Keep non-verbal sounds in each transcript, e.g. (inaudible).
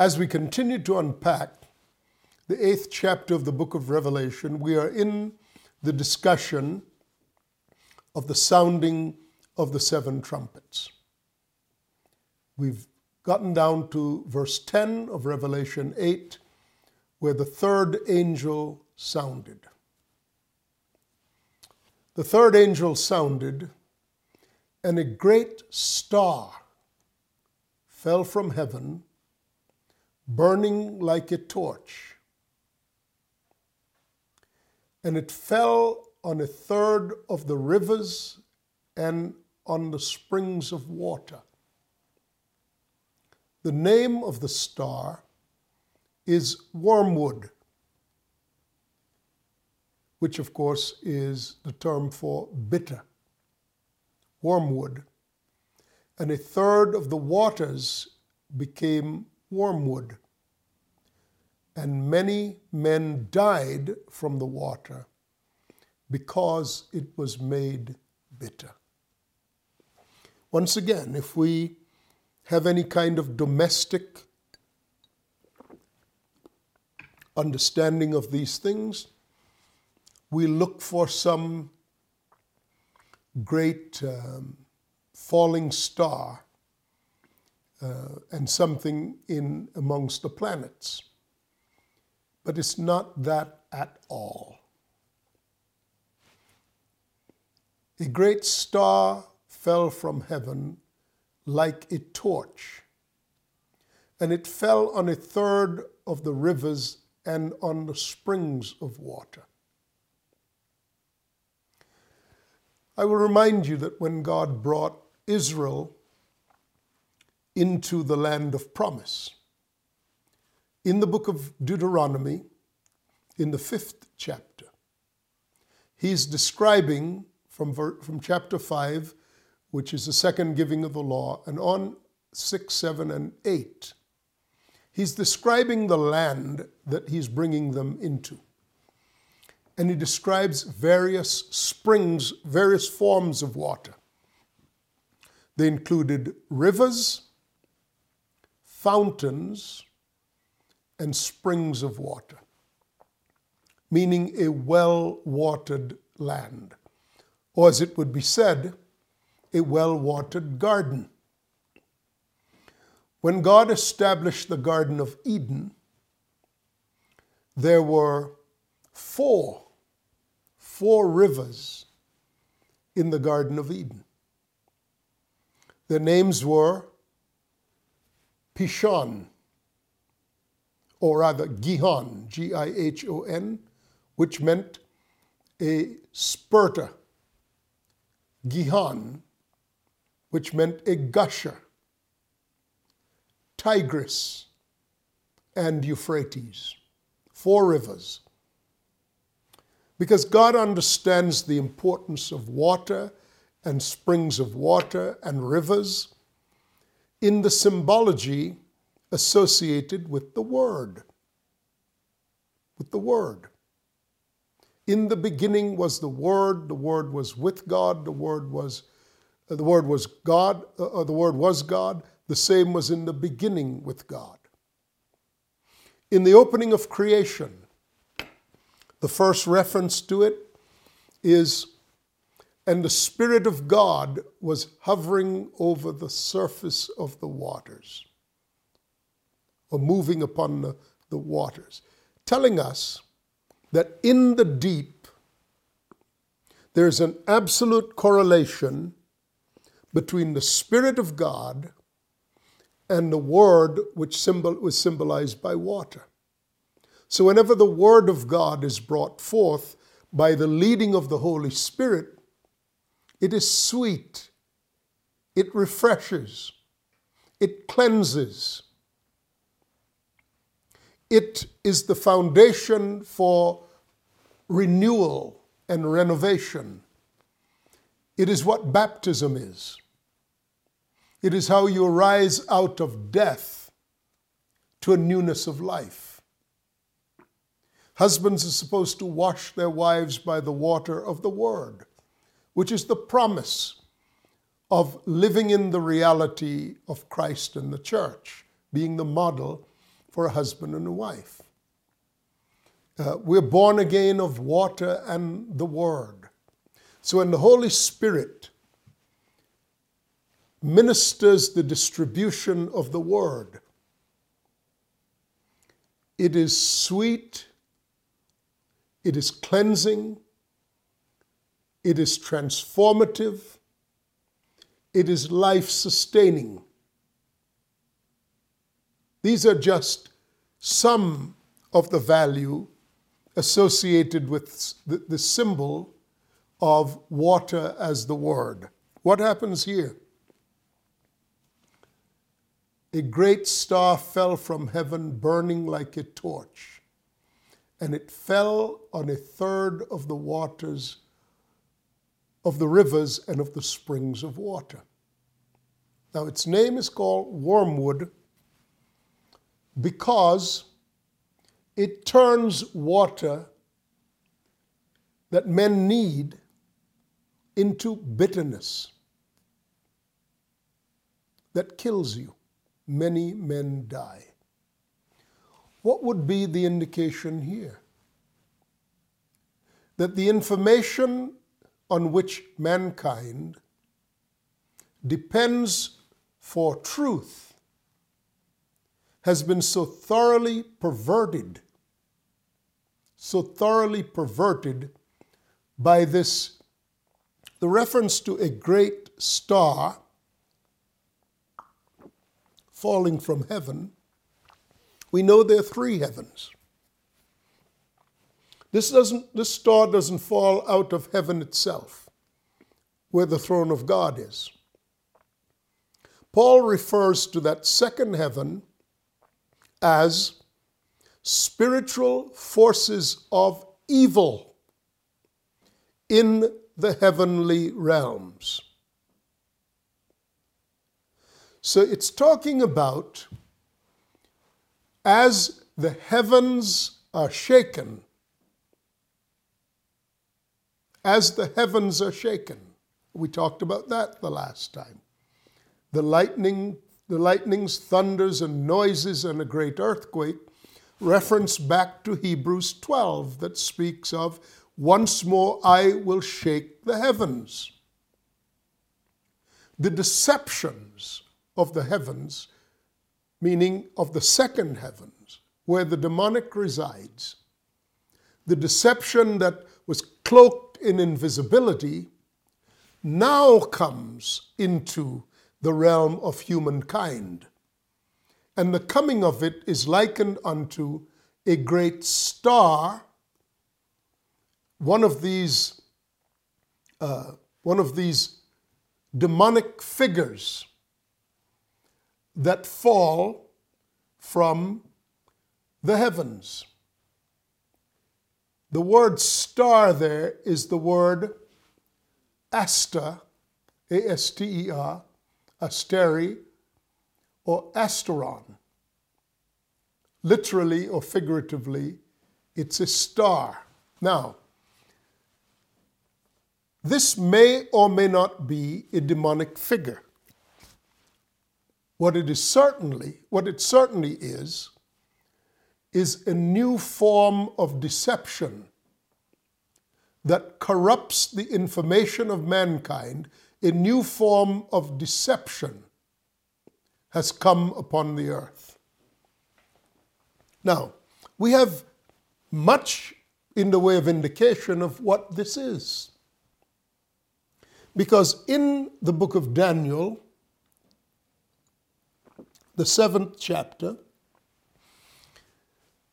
As we continue to unpack the eighth chapter of the book of Revelation, we are in the discussion of the sounding of the seven trumpets. We've gotten down to verse 10 of Revelation 8, where the third angel sounded. The third angel sounded, and a great star fell from heaven, burning like a torch. And it fell on a third of the rivers and on the springs of water. The name of the star is wormwood, which of course is the term for bitter. Wormwood. And a third of the waters became wormwood. And many men died from the water because it was made bitter. Once again, if we have any kind of domestic understanding of these things, we look for some great um, falling star Uh, and something in amongst the planets. But it's not that at all. A great star fell from heaven like a torch, and it fell on a third of the rivers and on the springs of water. I will remind you that when God brought Israel into the land of promise, in the book of Deuteronomy, in the fifth chapter, he's describing from, from chapter 5, which is the second giving of the law, and on 6, 7, and 8, he's describing the land that he's bringing them into. And he describes various springs, various forms of water. They included rivers, fountains, and springs of water, meaning a well watered land or as it would be said, a well watered garden. When God established the Garden of Eden, there were four, four rivers in the Garden of Eden. Their names were Pishon, or rather Gihon, G I H O N, which meant a spurter Gihon, which meant a gusher, Tigris, and Euphrates, four rivers. Because God understands the importance of water and springs of water and rivers in the symbology associated with the Word. With the Word. In the beginning was the Word, the Word was with God, the Word was uh, the Word was God, uh, uh, the Word was God, the same was in the beginning with God. In the opening of creation, the first reference to it is, and the Spirit of God was hovering over the surface of the waters, or moving upon the, the waters, telling us that in the deep, there's an absolute correlation between the Spirit of God and the Word, which symbol, was symbolized by water. So, whenever the Word of God is brought forth by the leading of the Holy Spirit, it is sweet, it refreshes, it cleanses, it is the foundation for renewal and renovation. It is what baptism is. It is how you rise out of death to a newness of life. Husbands are supposed to wash their wives by the water of the Word, which is the promise of living in the reality of Christ and the church, being the model for a husband and a wife. Uh, we're born again of water and the Word. So when the Holy Spirit ministers the distribution of the Word, it is sweet, it is cleansing, it is transformative, it is life sustaining. These are just some of the value associated with the, the symbol of water as the word. What happens here? A great star fell from heaven, burning like a torch, and it fell on a third of the waters of the rivers and of the springs of water. Now, its name is called wormwood because it turns water that men need into bitterness that kills you. Many men die. What would be the indication here? That the information on which mankind depends for truth has been so thoroughly perverted, so thoroughly perverted by this, the reference to a great star falling from heaven. We know there are three heavens. This, doesn't, this star doesn't fall out of heaven itself, where the throne of God is. Paul refers to that second heaven as spiritual forces of evil in the heavenly realms. So it's talking about as the heavens are shaken, as the heavens are shaken. We talked about that the last time. The lightning, the lightnings, thunders, and noises, and a great earthquake reference back to Hebrews 12 that speaks of, once more I will shake the heavens. The deceptions of the heavens, meaning of the second heavens, where the demonic resides, the deception that was cloaked in invisibility now comes into the realm of humankind. And the coming of it is likened unto a great star, one of these, uh, one of these demonic figures that fall from the heavens. The word star there is the word Aster, A S T E R, Asteri, or Asteron. Literally or figuratively, it's a star. Now, this may or may not be a demonic figure. What it is certainly, what it certainly is, is a new form of deception that corrupts the information of mankind, a new form of deception has come upon the earth. Now, we have much in the way of indication of what this is. Because in the book of Daniel, the seventh chapter,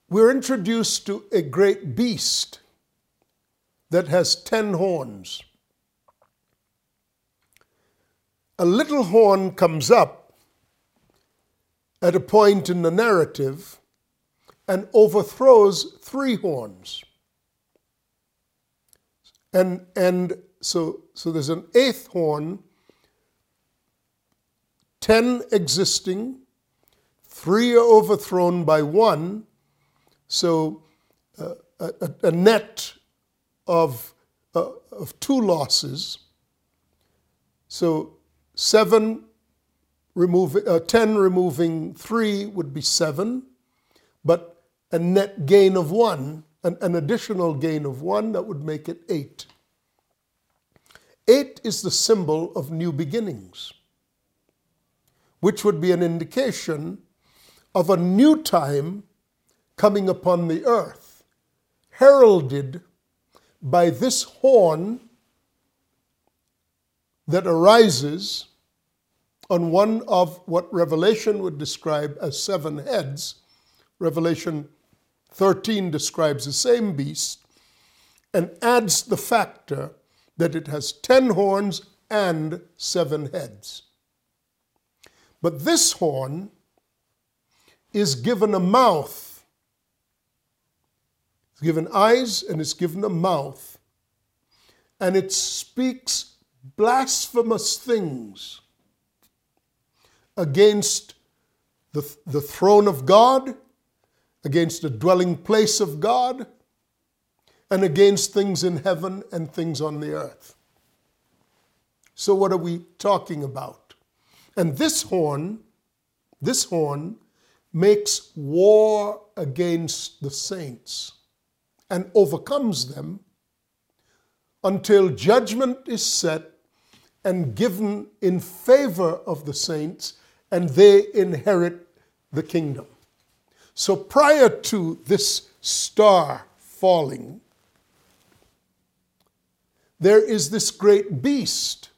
we're introduced to a great beast that has ten horns. A little horn comes up at a point in the narrative and overthrows three horns. And, and so, so there's an eighth horn, ten existing, three are overthrown by one, so uh, a, a, net of, uh, of two losses. So seven removing, uh, 10 removing three would be seven. but a net gain of one, an, an additional gain of one, that would make it eight. Eight is the symbol of new beginnings, which would be an indication of a new time coming upon the earth, heralded by this horn that arises on one of what Revelation would describe as seven heads. Revelation 13 describes the same beast and adds the factor that it has ten horns and seven heads. But this horn is given a mouth. It's given eyes and it's given a mouth. And it speaks blasphemous things against the, the throne of God, against the dwelling place of God, and against things in heaven and things on the earth. So, what are we talking about? And this horn, this horn makes war against the saints and overcomes them until judgment is set and given in favor of the saints and they inherit the kingdom. So prior to this star falling, there is this great beast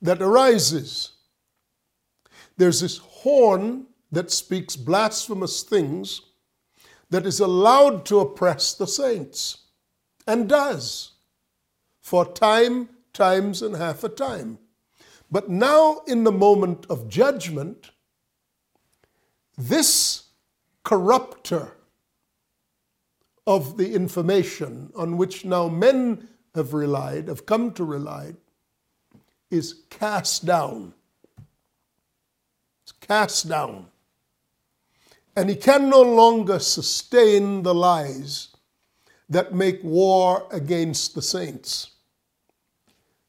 that arises. There's this horn that speaks blasphemous things that is allowed to oppress the saints and does for time, times, and half a time. But now, in the moment of judgment, this corrupter of the information on which now men have relied, have come to rely, is cast down. It's cast down. And he can no longer sustain the lies that make war against the saints.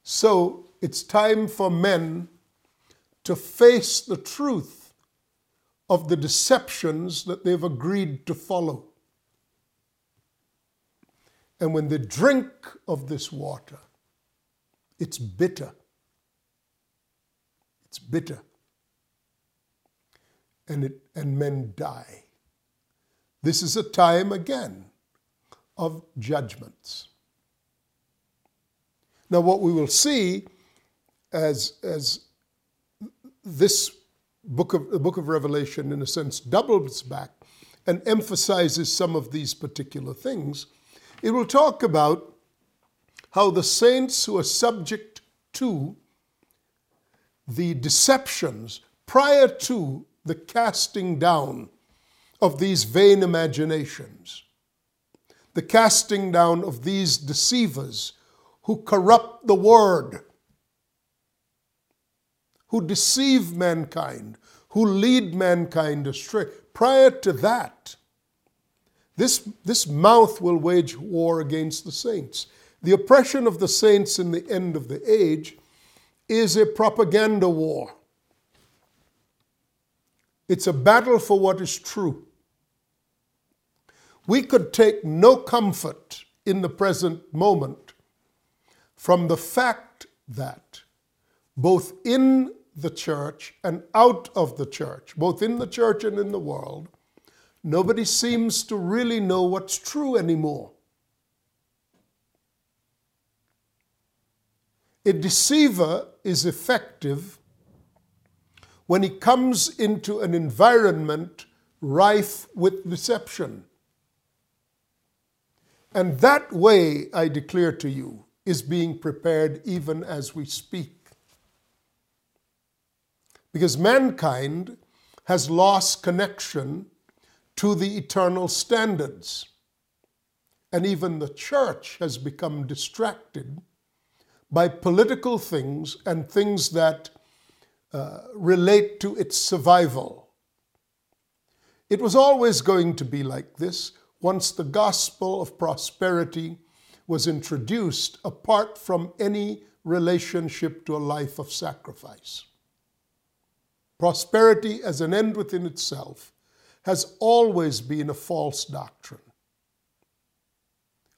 So it's time for men to face the truth of the deceptions that they've agreed to follow. And when they drink of this water, it's bitter. It's bitter. And, it, and men die. This is a time again of judgments. Now, what we will see as, as this book of the book of Revelation, in a sense, doubles back and emphasizes some of these particular things. It will talk about how the saints who are subject to the deceptions prior to the casting down of these vain imaginations, the casting down of these deceivers who corrupt the word who deceive mankind, who lead mankind astray. Prior to that, this, this mouth will wage war against the saints. The oppression of the saints in the end of the age is a propaganda war. It's a battle for what is true. We could take no comfort in the present moment from the fact that both in the church and out of the church, both in the church and in the world, nobody seems to really know what's true anymore. A deceiver is effective when he comes into an environment rife with deception. And that way, I declare to you, is being prepared even as we speak because mankind has lost connection to the eternal standards. And even the church has become distracted by political things and things that uh, relate to its survival. It was always going to be like this once the gospel of prosperity was introduced apart from any relationship to a life of sacrifice. Prosperity as an end within itself has always been a false doctrine,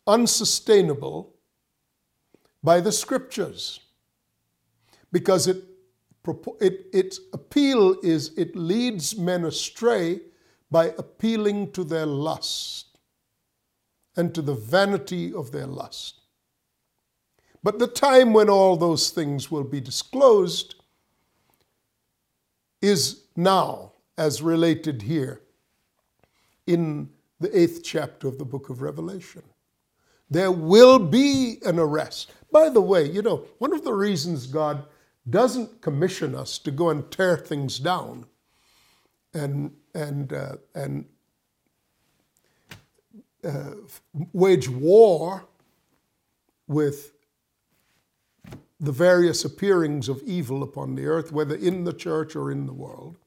unsustainable by the scriptures, because it, it, its appeal is it leads men astray by appealing to their lust and to the vanity of their lust. But the time when all those things will be disclosed is now, as related here in the eighth chapter of the book of Revelation. There will be an arrest. By the way, you know, one of the reasons God doesn't commission us to go and tear things down and, and, uh, and uh, wage war with the various appearings of evil upon the earth, whether in the church or in the world,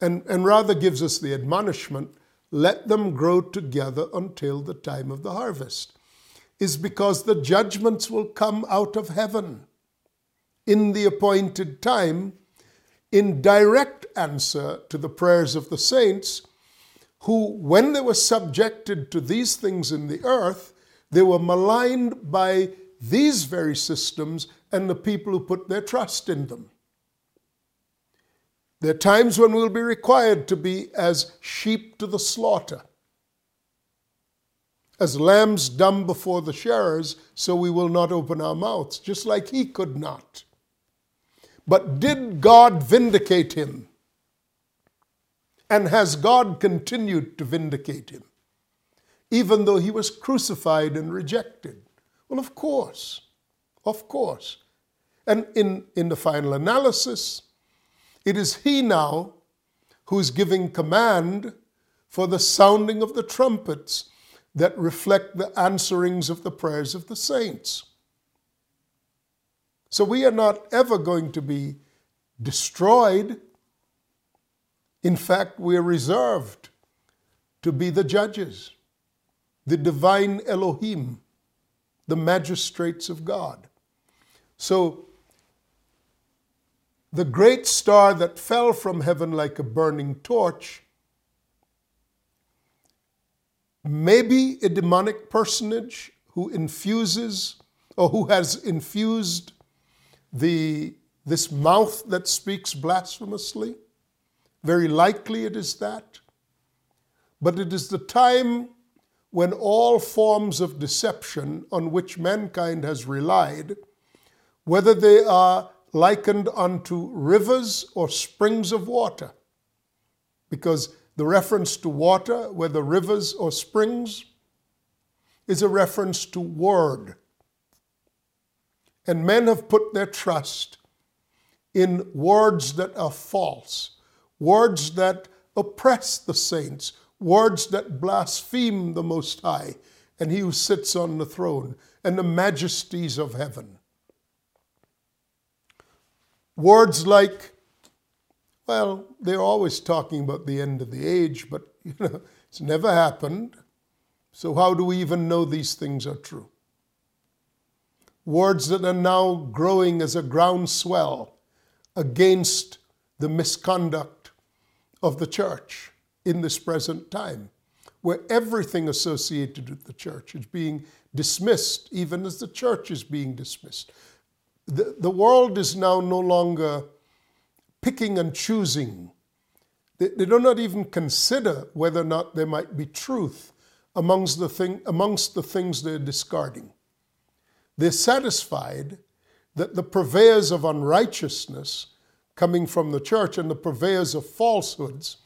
and, and rather gives us the admonishment let them grow together until the time of the harvest, is because the judgments will come out of heaven in the appointed time in direct answer to the prayers of the saints who, when they were subjected to these things in the earth, they were maligned by these very systems and the people who put their trust in them. There are times when we'll be required to be as sheep to the slaughter, as lambs dumb before the shearers, so we will not open our mouths, just like he could not. But did God vindicate him? And has God continued to vindicate him, even though he was crucified and rejected? Well, of course, of course. And in, in the final analysis, it is he now who's giving command for the sounding of the trumpets that reflect the answerings of the prayers of the saints. So we are not ever going to be destroyed. In fact, we are reserved to be the judges, the divine Elohim the magistrates of God. So, the great star that fell from heaven like a burning torch may be a demonic personage who infuses or who has infused the, this mouth that speaks blasphemously. Very likely it is that. But it is the time when all forms of deception on which mankind has relied, whether they are likened unto rivers or springs of water, because the reference to water, whether rivers or springs, is a reference to word. And men have put their trust in words that are false, words that oppress the saints, words that blaspheme the Most High and He who sits on the throne and the majesties of heaven. Words like, well, they're always talking about the end of the age, but (laughs) you know, it's never happened. So how do we even know these things are true? Words that are now growing as a groundswell against the misconduct of the church in this present time, where everything associated with the church is being dismissed, even as the church is being dismissed. The, the world is now no longer picking and choosing. They, they do not even consider whether or not there might be truth amongst the, thing, amongst the things they're discarding. They're satisfied that the purveyors of unrighteousness coming from the church and the purveyors of falsehoods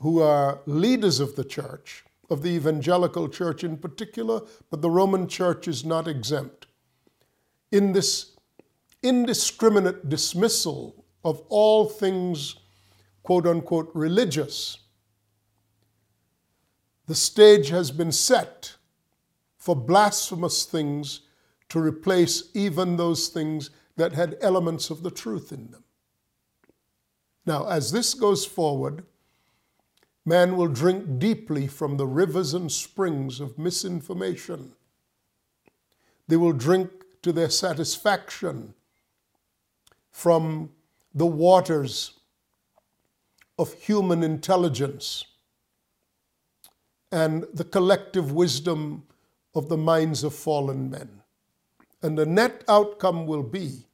who are leaders of the church, of the evangelical church in particular, but the Roman church is not exempt. In this indiscriminate dismissal of all things, quote unquote, religious, the stage has been set for blasphemous things to replace even those things that had elements of the truth in them. Now, as this goes forward, Man will drink deeply from the rivers and springs of misinformation. They will drink to their satisfaction from the waters of human intelligence and the collective wisdom of the minds of fallen men. And the net outcome will be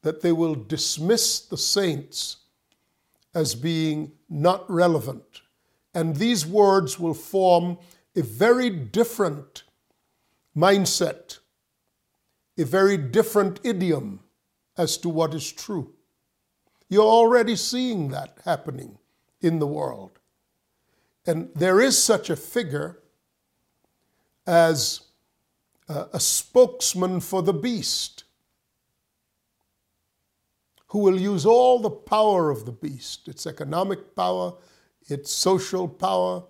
that they will dismiss the saints as being not relevant. And these words will form a very different mindset, a very different idiom as to what is true. You're already seeing that happening in the world. And there is such a figure as a spokesman for the beast who will use all the power of the beast its economic power, its social power,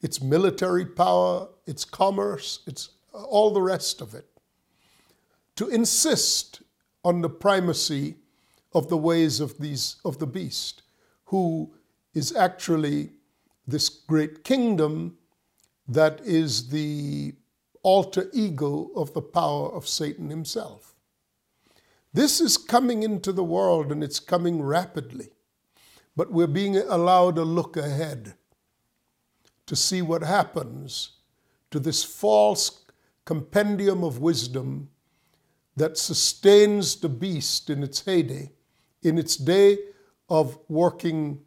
its military power, its commerce, its uh, all the rest of it to insist on the primacy of the ways of these of the beast who is actually this great kingdom that is the alter ego of the power of Satan himself. This is coming into the world and it's coming rapidly, but we're being allowed a look ahead to see what happens to this false compendium of wisdom that sustains the beast in its heyday, in its day of working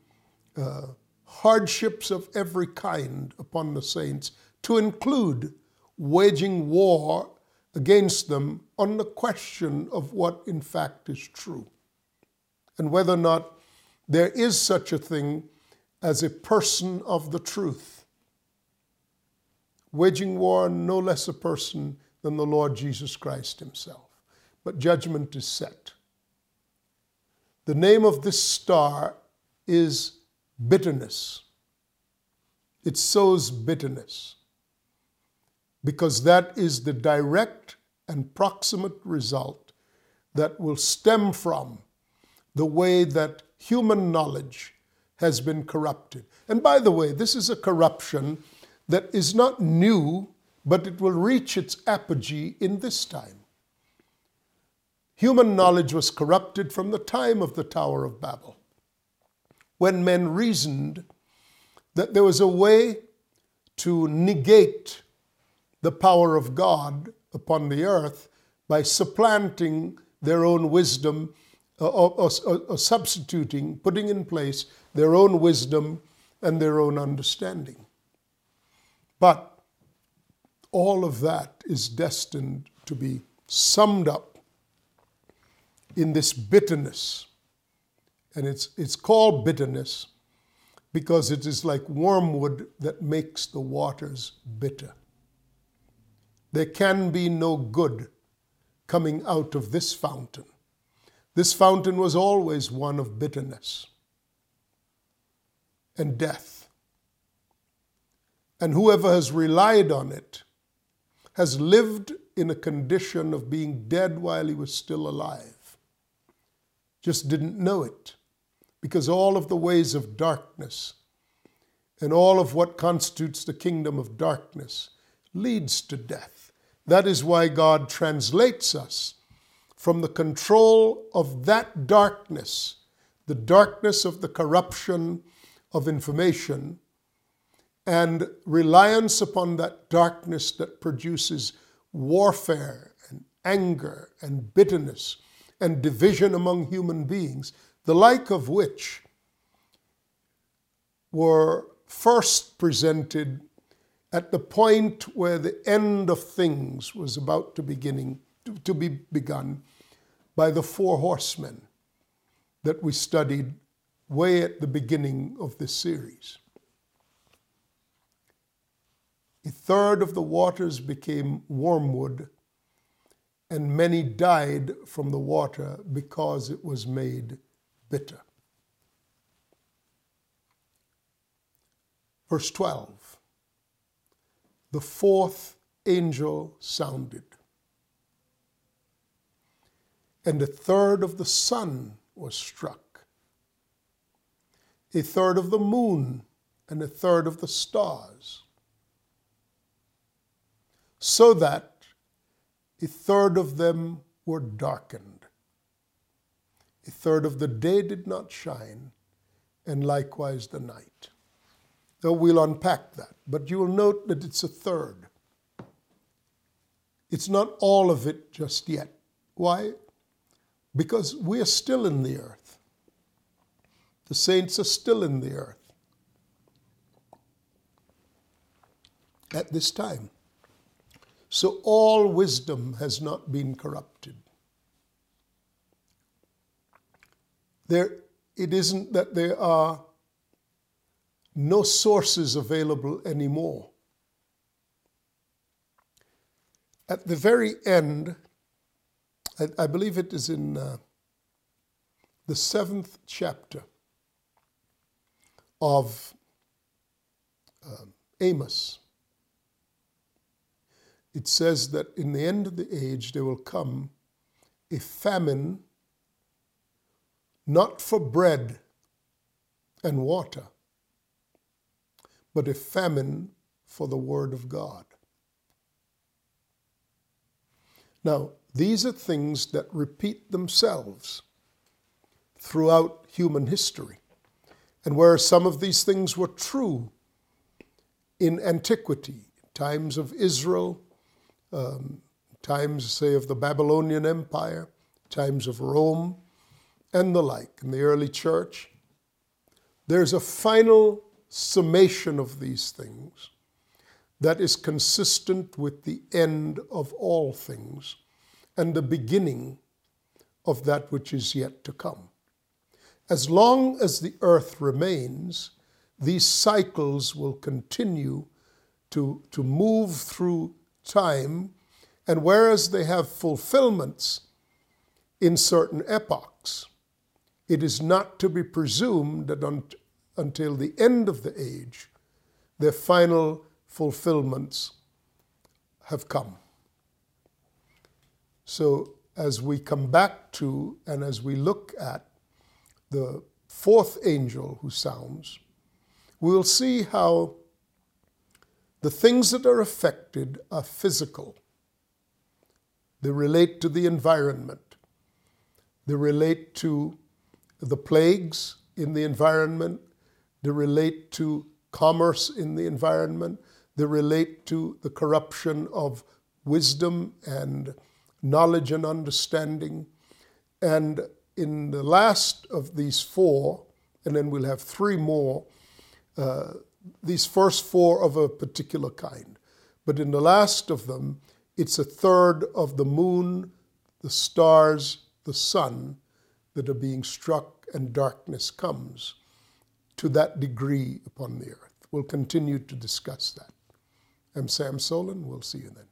uh, hardships of every kind upon the saints, to include waging war against them on the question of what in fact is true and whether or not there is such a thing as a person of the truth. Waging war on no less a person than the Lord Jesus Christ himself. But judgment is set. The name of this star is bitterness. It sows bitterness because that is the direct and proximate result that will stem from the way that human knowledge has been corrupted. And by the way, this is a corruption that is not new, but it will reach its apogee in this time. Human knowledge was corrupted from the time of the Tower of Babel, when men reasoned that there was a way to negate the power of God upon the earth by supplanting their own wisdom uh, or, or, or, substituting, putting in place their own wisdom and their own understanding. But all of that is destined to be summed up in this bitterness. And it's, it's called bitterness because it is like wormwood that makes the waters bitter. There can be no good coming out of this fountain. This fountain was always one of bitterness and death. And whoever has relied on it has lived in a condition of being dead while he was still alive. Just didn't know it because all of the ways of darkness and all of what constitutes the kingdom of darkness leads to death. That is why God translates us from the control of that darkness, the darkness of the corruption of information, and reliance upon that darkness that produces warfare and anger and bitterness and division among human beings, the like of which were first presented at the point where the end of things was about to beginning to be begun by the four horsemen that we studied way at the beginning of this series. A third of the waters became wormwood, and many died from the water because it was made bitter. Verse 12 The fourth angel sounded, and a third of the sun was struck, a third of the moon, and a third of the stars, so that a third of them were darkened. A third of the day did not shine, and likewise the night. Though we'll unpack that, but you will note that it's a third. It's not all of it just yet. Why? Because we are still in the earth. The saints are still in the earth at this time. So all wisdom has not been corrupted. There, it isn't that there are no sources available anymore. At the very end, I, I believe it is in uh, the seventh chapter of uh, Amos, it says that in the end of the age there will come a famine not for bread and water, but a famine for the Word of God. Now, these are things that repeat themselves throughout human history. And where some of these things were true in antiquity, times of Israel, um, times, say, of the Babylonian Empire, times of Rome, and the like in the early church, there's a final summation of these things that is consistent with the end of all things and the beginning of that which is yet to come. As long as the earth remains, these cycles will continue to, to move through time, and whereas they have fulfillments in certain epochs, it is not to be presumed that until the end of the age, their final fulfillments have come. So, as we come back to and as we look at the fourth angel who sounds, we'll see how the things that are affected are physical. They relate to the environment. They relate to the plagues in the environment. They relate to commerce in the environment. They relate to the corruption of wisdom and knowledge and understanding. And in the last of these four, and then we'll have three more, uh, these first four of a particular kind. But in the last of them, it's a third of the moon, the stars, the sun that are being struck, and darkness comes to that degree upon the earth. We'll continue to discuss that. I'm Sam Soleyn. We'll see you then.